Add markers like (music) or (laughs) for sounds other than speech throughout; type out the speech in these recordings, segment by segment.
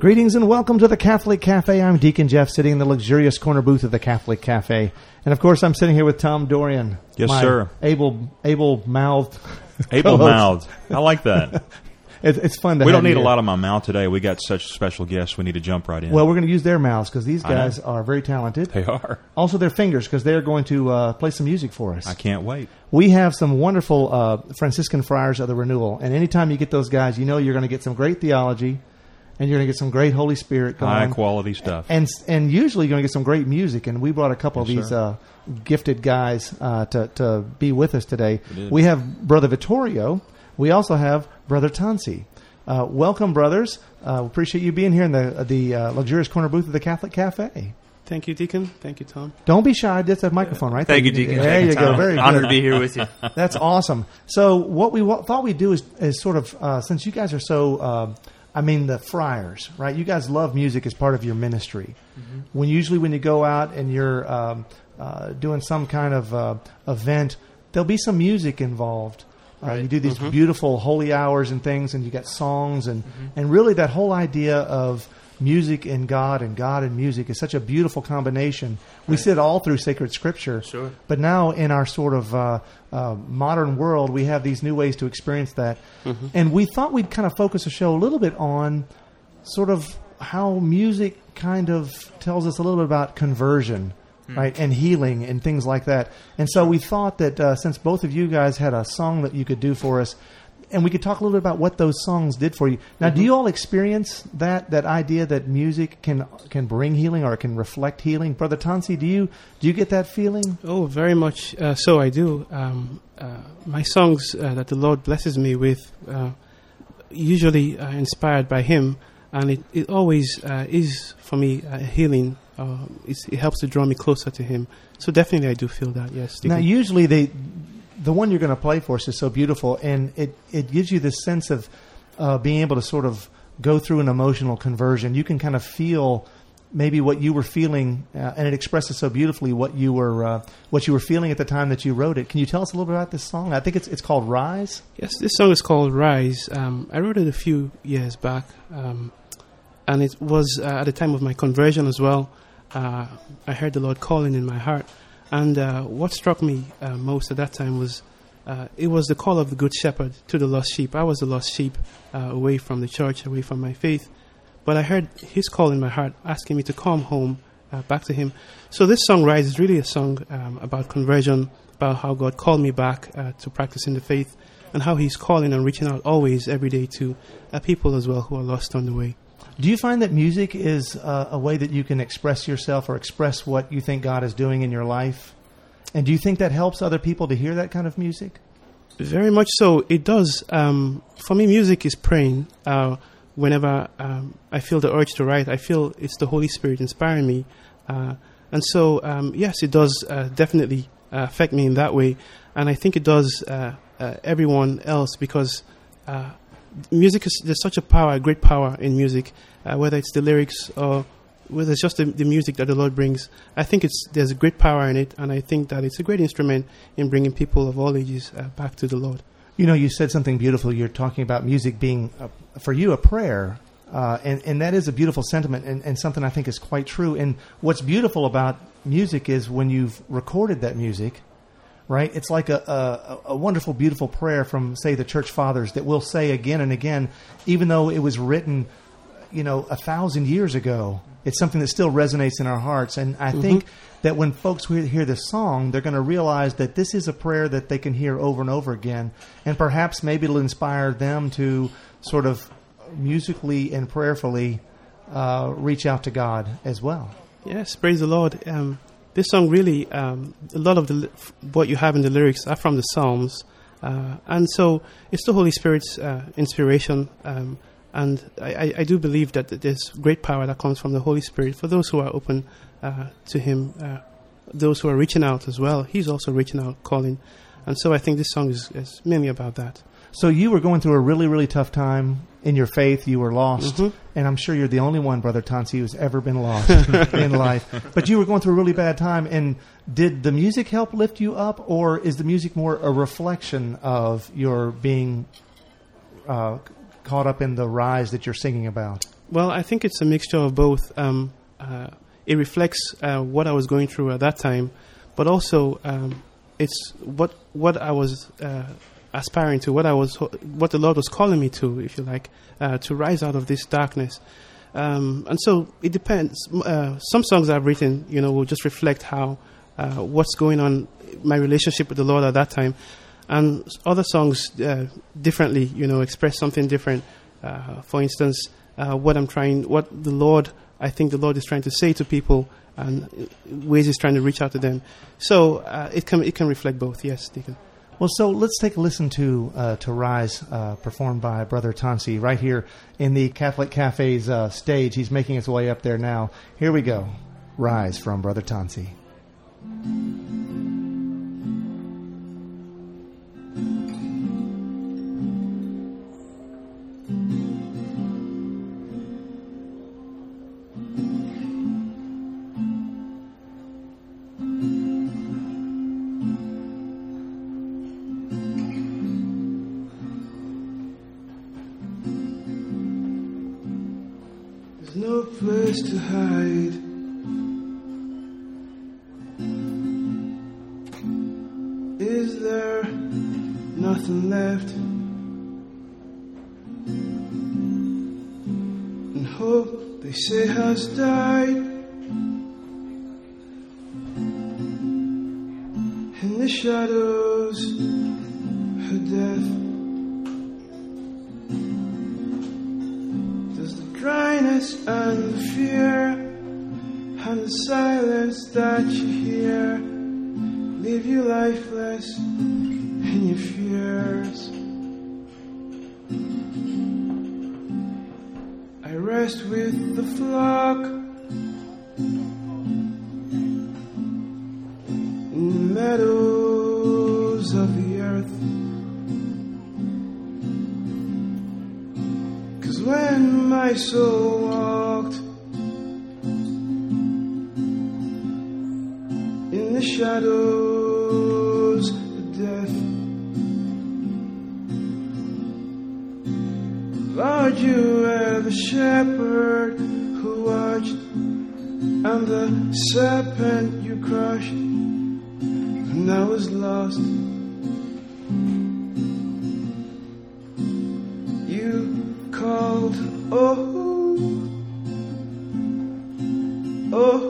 Greetings and welcome to the Catholic Cafe. I'm Deacon Jeff, sitting in the luxurious corner booth of the Catholic Cafe, and of course, I'm sitting here with Tom Dorian. Yes, sir. Able, able-mouthed. (laughs) able-mouthed. I like that. (laughs) It's, it's fun to. we don't need you a lot of my mouth today. We got such special guests. We need to jump right in. Well, we're going to use their mouths because these guys are very talented. they are. Also, their fingers because they're going to uh, play some music for us. I can't wait. We have some wonderful uh, Franciscan friars of the Renewal, and anytime you get those guys, you know you're going to get some great theology, and you're going to get some great Holy Spirit going. High quality stuff. and and usually you're going to get some great music. And we brought a couple of these uh, gifted guys uh, to to be with us today. We have Brother Vittorio. We also have Brother Tansi. Uh, welcome, brothers. Uh, appreciate you being here in the the uh, luxurious corner booth of the Catholic Cafe. Thank you, Deacon. Thank you, Tom. Don't be shy. Just that microphone right Thank there. you, Deacon. There Thank you go. Tom. Very Honored good. to be here with you. That's awesome. So what we wa- thought we'd do is, is sort of uh, since you guys are so, uh, I mean, the friars, right? You guys love music as part of your ministry. When usually when you go out and you're um, uh, doing some kind of uh, event, there'll be some music involved. Uh, you do these beautiful holy hours and things, and you got songs, and and really that whole idea of music and God and God and music is such a beautiful combination. We see it all through sacred scripture. Sure. But now in our sort of uh, uh, modern world, we have these new ways to experience that. And we thought we'd kind of focus the show a little bit on sort of how music kind of tells us a little bit about conversion. Right and healing and things like that, and so we thought that uh, since both of you guys had a song that you could do for us, and we could talk a little bit about what those songs did for you. Now, do you all experience that that idea that music can can bring healing or it can reflect healing? Brother Tansi, do you do you get that feeling? Oh, very much uh, so. I do. Um, uh, my songs uh, that the Lord blesses me with, uh, usually uh, inspired by Him, and it, it always uh, is for me uh, healing. Uh, it helps to draw me closer to Him. So definitely, I do feel that. Yes. Now, usually they, the one you're going to play for us is so beautiful, and it it gives you this sense of uh, being able to sort of go through an emotional conversion. You can kind of feel maybe what you were feeling, uh, and it expresses so beautifully what you were uh, what you were feeling at the time that you wrote it. Can you tell us a little bit about this song? I think it's it's called Rise. Yes, this song is called Rise. Um, I wrote it a few years back, um, and it was uh, at the time of my conversion as well. Uh, I heard the Lord calling in my heart, and uh, what struck me uh, most at that time was uh, it was the call of the Good Shepherd to the lost sheep. I was the lost sheep uh, away from the church, away from my faith, but I heard His call in my heart, asking me to come home uh, back to Him. So this song Rise is really a song um, about conversion, about how God called me back uh, to practicing the faith and how he's calling and reaching out always every day to people as well who are lost on the way. Do you find that music is uh, a way that you can express yourself or express what you think God is doing in your life? And do you think that helps other people to hear that kind of music? Very much so. It does. Um, for me, music is praying. Uh, whenever um, I feel the urge to write, I feel it's the Holy Spirit inspiring me. Uh, and so, um, yes, it does uh, definitely uh, affect me in that way. And I think it does everyone else because music is there's such a power, a great power in music, uh, whether it's the lyrics or whether it's just the, the music that the Lord brings. I think it's there's a great power in it, and I think that it's a great instrument in bringing people of all ages uh, back to the Lord. You know, you said something beautiful. You're talking about music being, a, for you, a prayer. Uh, and, and that is a beautiful sentiment and, and something I think is quite true. And what's beautiful about music is when you've recorded that music, right? It's like a, a, a wonderful, beautiful prayer from, say, the church fathers that we'll say again and again, even though it was written, you know, a thousand years ago. It's something that still resonates in our hearts. And I think that when folks hear, hear this song, they're going to realize that this is a prayer that they can hear over and over again. And perhaps maybe it'll inspire them to sort of musically and prayerfully uh, reach out to God as well. Yes, praise the Lord. Um, this song really, um, a lot of the what you have in the lyrics are from the Psalms, uh, and so it's the Holy Spirit's uh, inspiration. Um, and I, I- I do believe that there's great power that comes from the Holy Spirit for those who are open uh, to Him, uh, those who are reaching out as well. He's also reaching out, calling. And so I think this song is, is mainly about that. So you were going through a really, really tough time in your faith. You were lost, Mhm. and I'm sure you're the only one, Brother Tansi, who's ever been lost (laughs) in life. But you were going through a really bad time. And did the music help lift you up, or is the music more a reflection of your being uh, caught up in the rise that you're singing about? Well, I think it's a mixture of both. Um, uh, it reflects uh, what I was going through at that time, but also um, it's what what I was uh, aspiring to, what I was, what the Lord was calling me to, if you like, uh, to rise out of this darkness. Um, and so it depends. Uh, some songs I've written, you know, will just reflect how uh, what's going on, my relationship with the Lord at that time, and other songs uh, differently, you know, express something different. Uh, for instance, uh, what I'm trying, what the Lord, I think the Lord is trying to say to people, and ways He's trying to reach out to them. So uh, it can it can reflect both. Yes, Deacon. Well, so let's take a listen to uh, to Rise, uh, performed by Brother Tansi, right here in the Catholic Cafe's uh, stage. He's making his way up there now. Here we go. Rise from Brother Tansi. Hope they say has died. In the shadows, her death. Does the dryness and the fear and the silence that you hear leave you lifeless Lord, you were the shepherd who watched, and the serpent you crushed, and I was lost. You called, oh, oh,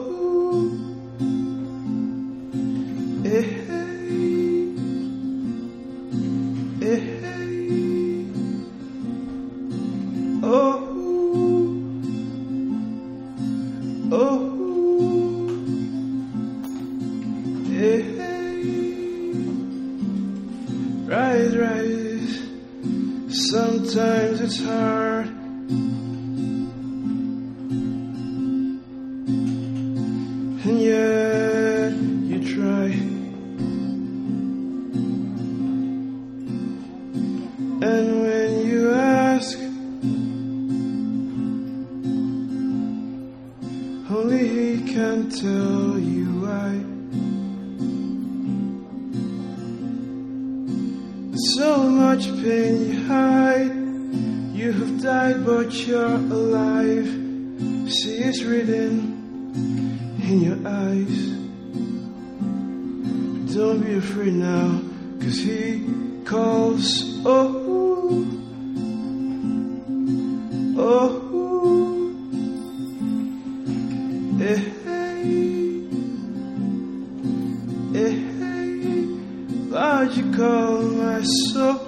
Yet Call my soul.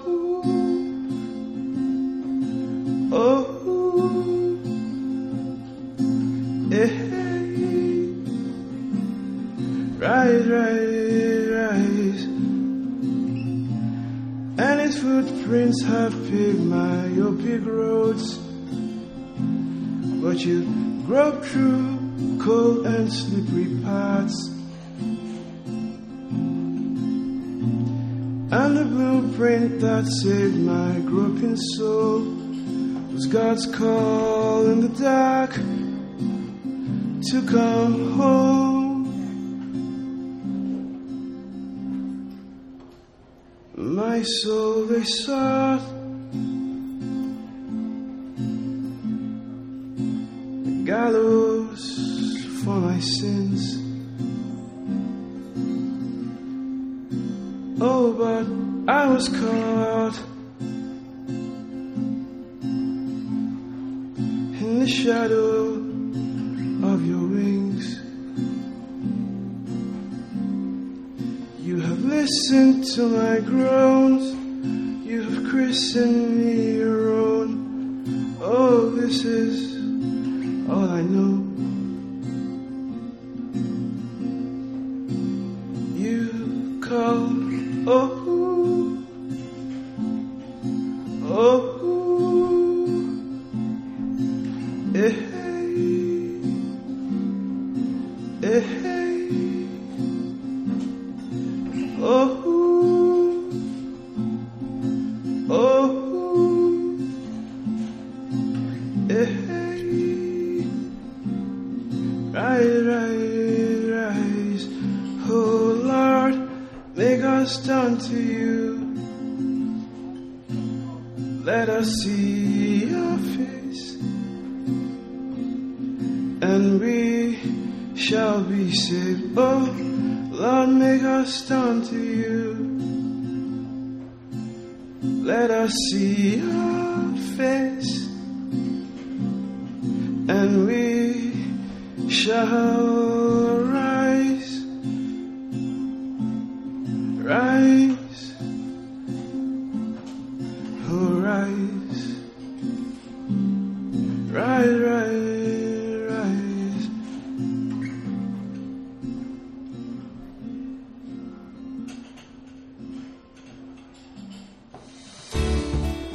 Oh, eh, hey. rise, rise, rise. And its footprints have paved my big roads, but you grope through cold and slippery paths. Blueprint that saved my groping soul was God's call in the dark to come home. My soul they sought. The gallows for my sins. Oh, but I was caught in the shadow of your wings. You have listened to my groans, you have christened me your own. Oh, this is all I know.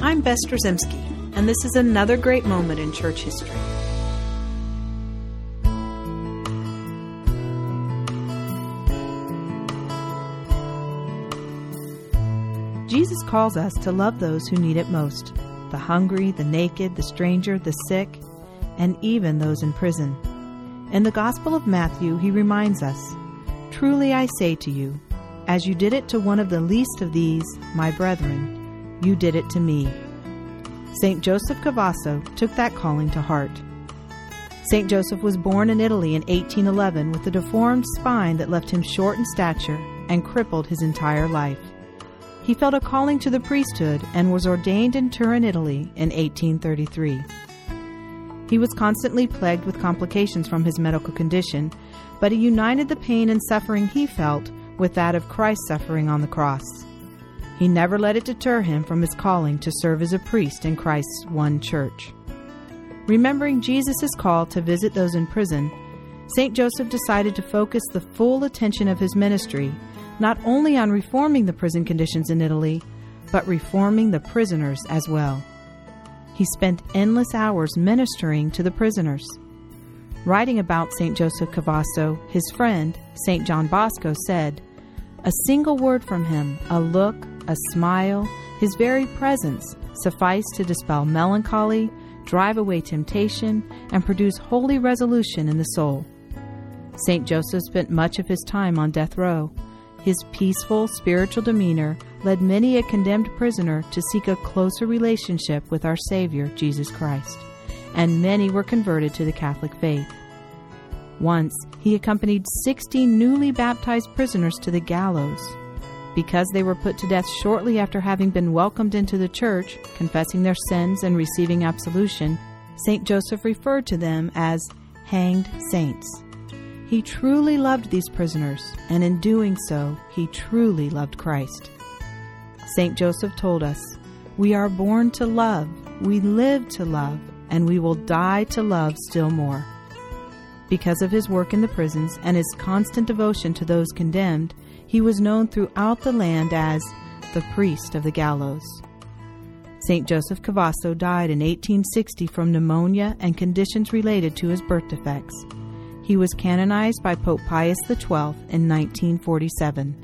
I'm Bess Drzymski, and this is another great moment in church history. Jesus calls us to love those who need it most the hungry, the naked, the stranger, the sick, and even those in prison. In the Gospel of Matthew, he reminds us Truly I say to you, as you did it to one of the least of these, my brethren, you did it to me. St. Joseph Cafasso took that calling to heart. St. Joseph was born in Italy in 1811 with a deformed spine that left him short in stature and crippled his entire life. He felt a calling to the priesthood and was ordained in Turin, Italy in 1833. He was constantly plagued with complications from his medical condition, but he united the pain and suffering he felt with that of Christ's suffering on the cross. He never let it deter him from his calling to serve as a priest in Christ's one church. Remembering Jesus' call to visit those in prison, St. Joseph decided to focus the full attention of his ministry not only on reforming the prison conditions in Italy, but reforming the prisoners as well. He spent endless hours ministering to the prisoners. Writing about St. Joseph Cafasso, his friend, St. John Bosco, said, A single word from him, a look, a smile, his very presence sufficed to dispel melancholy, drive away temptation, and produce holy resolution in the soul. St. Joseph spent much of his time on death row. His peaceful, spiritual demeanor led many a condemned prisoner to seek a closer relationship with our Savior, Jesus Christ, and many were converted to the Catholic faith. Once, he accompanied 60 newly baptized prisoners to the gallows. Because they were put to death shortly after having been welcomed into the church, confessing their sins and receiving absolution, St. Joseph referred to them as hanged saints. He truly loved these prisoners, and in doing so, he truly loved Christ. St. Joseph told us, We are born to love, we live to love, and we will die to love still more. Because of his work in the prisons and his constant devotion to those condemned, he was known throughout the land as the priest of the gallows. St. Joseph Cafasso died in 1860 from pneumonia and conditions related to his birth defects. He was canonized by Pope Pius XII in 1947.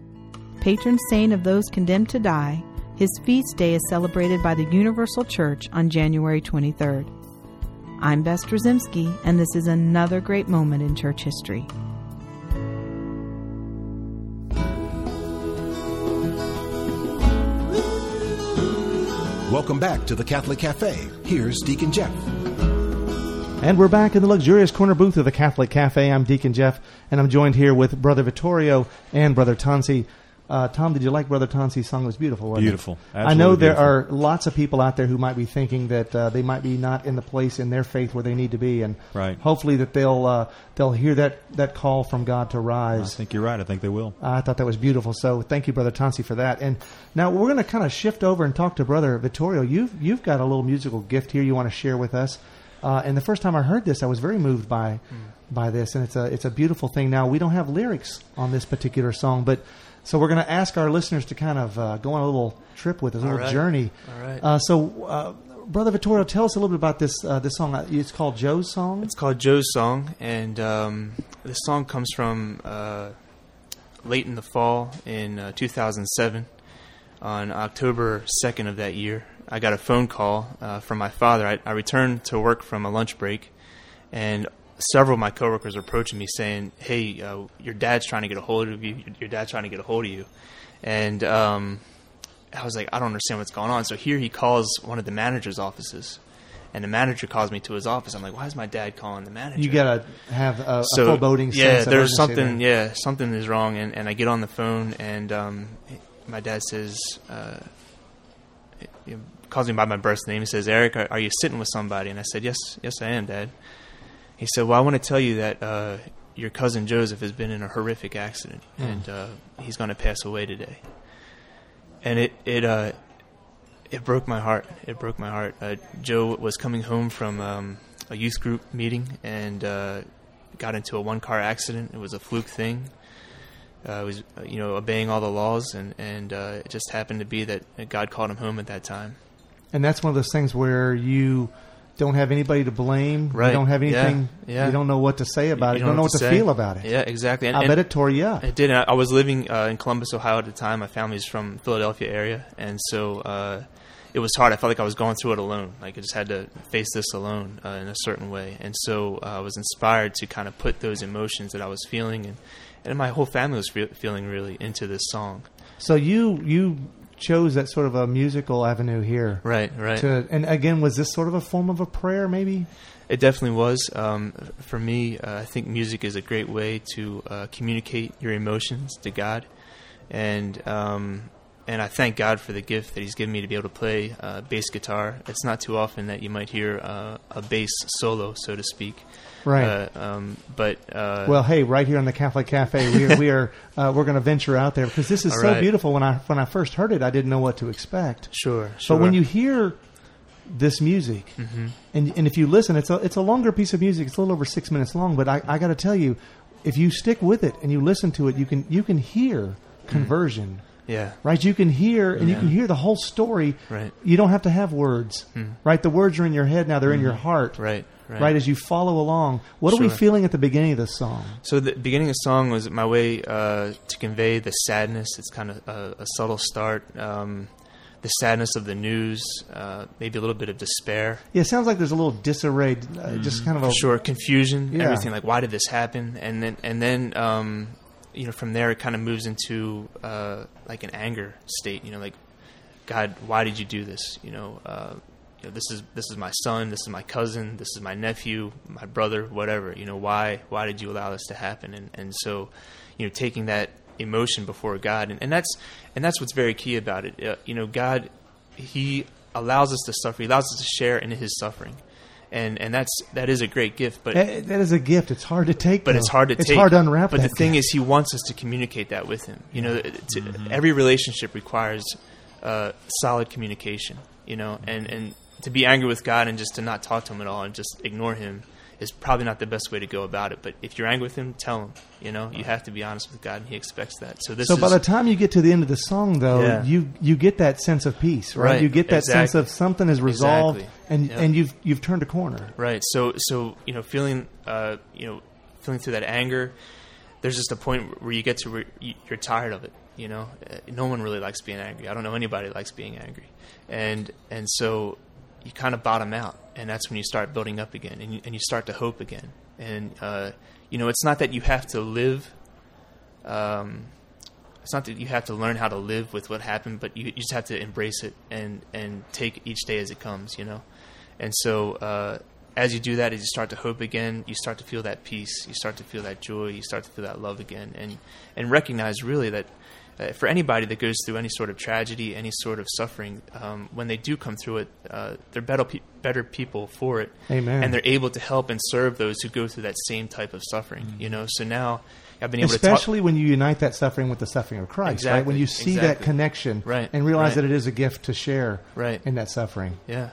patron saint of those condemned to die, his feast day is celebrated by the Universal Church on January 23rd. I'm Bess Drzymski, and this is another great moment in church history. Welcome back to the Catholic Cafe. Here's Deacon Jeff. And we're back in the luxurious corner booth of the Catholic Cafe. I'm Deacon Jeff, and I'm joined here with Brother Vittorio and Brother Tansi. Uh, Tom, did you like Brother Tansi's song? It was beautiful. Wasn't Beautiful. I know there beautiful. are lots of people out there who might be thinking that uh, they might be not in the place in their faith where they need to be, and Right. hopefully that they'll uh, they'll hear that that call from God to rise. I think you're right. I think they will. I thought that was beautiful. So thank you, Brother Tansi, for that. And now we're going to kind of shift over and talk to Brother Vittorio. You've you've got a little musical gift here you want to share with us. Uh, and the first time I heard this, I was very moved by by this, and it's a it's a beautiful thing. Now we don't have lyrics on this particular song, but so we're going to ask our listeners to kind of uh, go on a little trip with us, a All little right. journey. All right. Uh, so, uh, Brother Vittorio, tell us a little bit about this uh, this song. Uh, It's called Joe's song. It's called Joe's Song, and um, this song comes from uh, late in the fall in uh, 2007. On October 2nd of that year, I got a phone call uh, from my father. I, I returned to work from a lunch break, and several of my coworkers were approaching me saying, "Hey, uh, your dad's trying to get a hold of you. Your dad's trying to get a hold of you," and um, I was like, "I don't understand what's going on." So here he calls one of the manager's offices, and the manager calls me to his office. I'm like, "Why is my dad calling the manager?" You got to have a, a so foreboding yeah, sense. there's something. there. Yeah, something is wrong, and, and I get on the phone, and um, my dad says, uh, calls me by my birth name. He says, "Eric, are, are you sitting with somebody?" And I said, "Yes, yes, I am, Dad." He said, "Well, I want to tell you that uh, your cousin Joseph has been in a horrific accident, Hmm. and uh, he's going to pass away today." And it it uh, it broke my heart. It broke my heart. Uh, Joe was coming home from um, a youth group meeting and uh, got into a one car accident. It was a fluke thing. Uh, was uh, you know obeying all the laws, and and uh, it just happened to be that God called him home at that time. And that's one of those things where you don't have anybody to blame. Right. You don't have anything. Yeah. You don't know what to say about it. You don't know what to, say. feel about it. Yeah, exactly. And, I and bet it tore you up. It did. I I was living uh, in Columbus, Ohio at the time. My family's from Philadelphia area, and so uh, it was hard. I felt like I was going through it alone. Like I just had to face this alone uh, in a certain way. And so uh, I was inspired to kind of put those emotions that I was feeling and and my whole family was fe- feeling really into this song. So you you chose that sort of a musical avenue here. Right, right. To, and again, was this sort of a form of a prayer, maybe? It definitely was. Um, for me, uh, I think music is a great way to uh, communicate your emotions to God, and um, and I thank God for the gift that He's given me to be able to play uh, bass guitar. It's not too often that you might hear uh, a bass solo, so to speak. Right. Uh, um, but uh, Well, hey, right here on the Catholic Cafe, we are, we are (laughs) uh, we're going to venture out there because this is so right. beautiful. When I when I first heard it, I didn't know what to expect. sure, sure. But when you hear this music, Mm-hmm. and and if you listen, it's a it's a longer piece of music. It's a little over six minutes long. But I, I got to tell you, if you stick with it and you listen to it, you can you can hear conversion. yeah, Right, you can hear and you can hear the whole story. Right. you don't have to have words. Hmm. Right, the words are in your head now; they're in your heart. right, right, Right, as you follow along. What are we feeling at the beginning of this song? So the beginning of the song was my way uh, to convey the sadness. It's kind of a, a subtle start. Um, the sadness of the news, uh, maybe a little bit of despair. Yeah, it sounds like there's a little disarray, uh, just kind of a Mm-hmm. Sure, confusion, Yeah. everything like why did this happen? And then and then um, you know from there it kind of moves into uh, like an anger state. You know, like God, why did you do this? You know, uh, know, this is this is my son, this is my cousin, this is my nephew, my brother, whatever. You know, why why did you allow this to happen? And and so, you know, taking that emotion before God, and, and that's and that's what's very key about it. Uh, you know, God, He allows us to suffer. He allows us to share in His suffering. And, and that's that is a great gift, but that, that is a gift. It's hard to take, but though. it's hard to it's take. hard to unwrap. But that the thing gift. is, he wants us to communicate that with him. You know, to, Mm-hmm. every relationship requires uh, solid communication. You know, and and to be angry with God and just to not talk to him at all and just ignore him is probably not the best way to go about it. But if you're angry with him, tell him. You know, you have to be honest with God, and He expects that. So this so is by the time you get to the end of the song, though, Yeah. you you get that sense of peace, right? Right, You get that sense of something is resolved, Exactly. and Yep. and you've you've turned a corner. Right. So so you know, feeling uh, you know, feeling through that anger. There's just a point where you get to where you- you're tired of it, You know, Uh, no one really likes being angry. I don't know anybody likes being angry, and and so you kind of bottom out, and that's when you start building up again, and you, and you start to hope again. And uh, you know, it's not that you have to live. Um, it's not that you have to learn how to live with what happened, but you, you just have to embrace it and and take each day as it comes. You know, and so uh, as you do that, as you start to hope again, you start to feel that peace, you start to feel that joy, you start to feel that love again, and and recognize really that uh, for anybody that goes through any sort of tragedy, any sort of suffering, um, when they do come through it, uh, they're better pe- better people for it, Amen. and they're able to help and serve those who go through that same type of suffering. You know, so now I've been able. Especially when you unite that suffering with the suffering of Christ, right? When you see that connection Right, and realize right. that it is a gift to share Right. in that suffering. Yeah,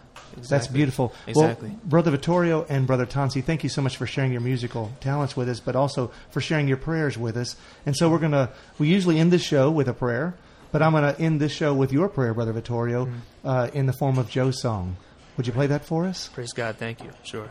That's beautiful. Exactly. Well, Brother Vittorio and Brother Tansi, thank you so much for sharing your musical talents with us, but also for sharing your prayers with us. And so we're going to, we usually end this show with a prayer, but I'm going to end this show with your prayer, Brother Vittorio, Mm-hmm. uh, in the form of Joe's song. Would you play that for us? Praise God. Thank you. Sure.